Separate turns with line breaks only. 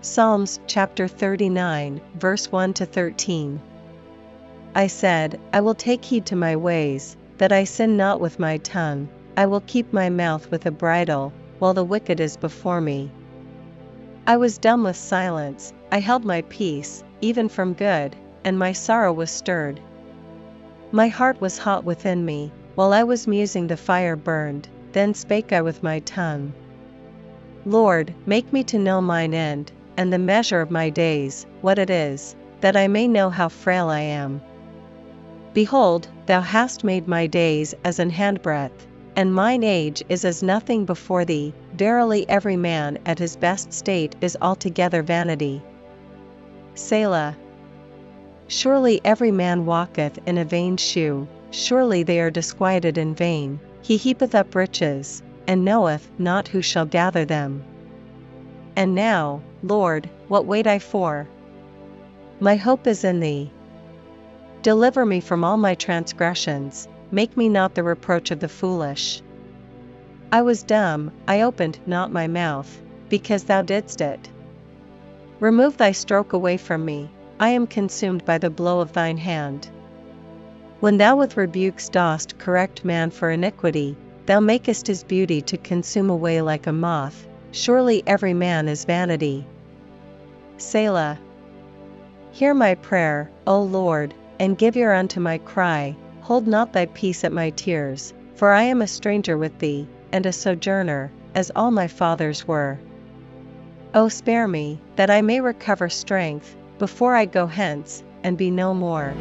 Psalms chapter 39, verse 1 to 13. I said, I will take heed to my ways, that I sin not with my tongue, I will keep my mouth with a bridle, while the wicked is before me. I was dumb with silence, I held my peace, even from good, and my sorrow was stirred. My heart was hot within me, while I was musing the fire burned, then spake I with my tongue. Lord, make me to know mine end, and the measure of my days, what it is, that I may know how frail I am. Behold, thou hast made my days as an handbreadth, and mine age is as nothing before thee. Verily, every man at his best state is altogether vanity. Selah. Surely every man walketh in a vain shoe, surely they are disquieted in vain. He heapeth up riches, and knoweth not who shall gather them. And now, Lord, what wait I for? My hope is in thee. Deliver me from all my transgressions, make me not the reproach of the foolish. I was dumb, I opened not my mouth, because thou didst it. Remove thy stroke away from me, I am consumed by the blow of thine hand. When thou with rebukes dost correct man for iniquity, thou makest his beauty to consume away like a moth, Surely every man is vanity. Selah. Hear my prayer, O Lord, and give ear unto my cry, hold not thy peace at my tears, for I am a stranger with thee, and a sojourner, as all my fathers were. O spare me, that I may recover strength, before I go hence, and be no more.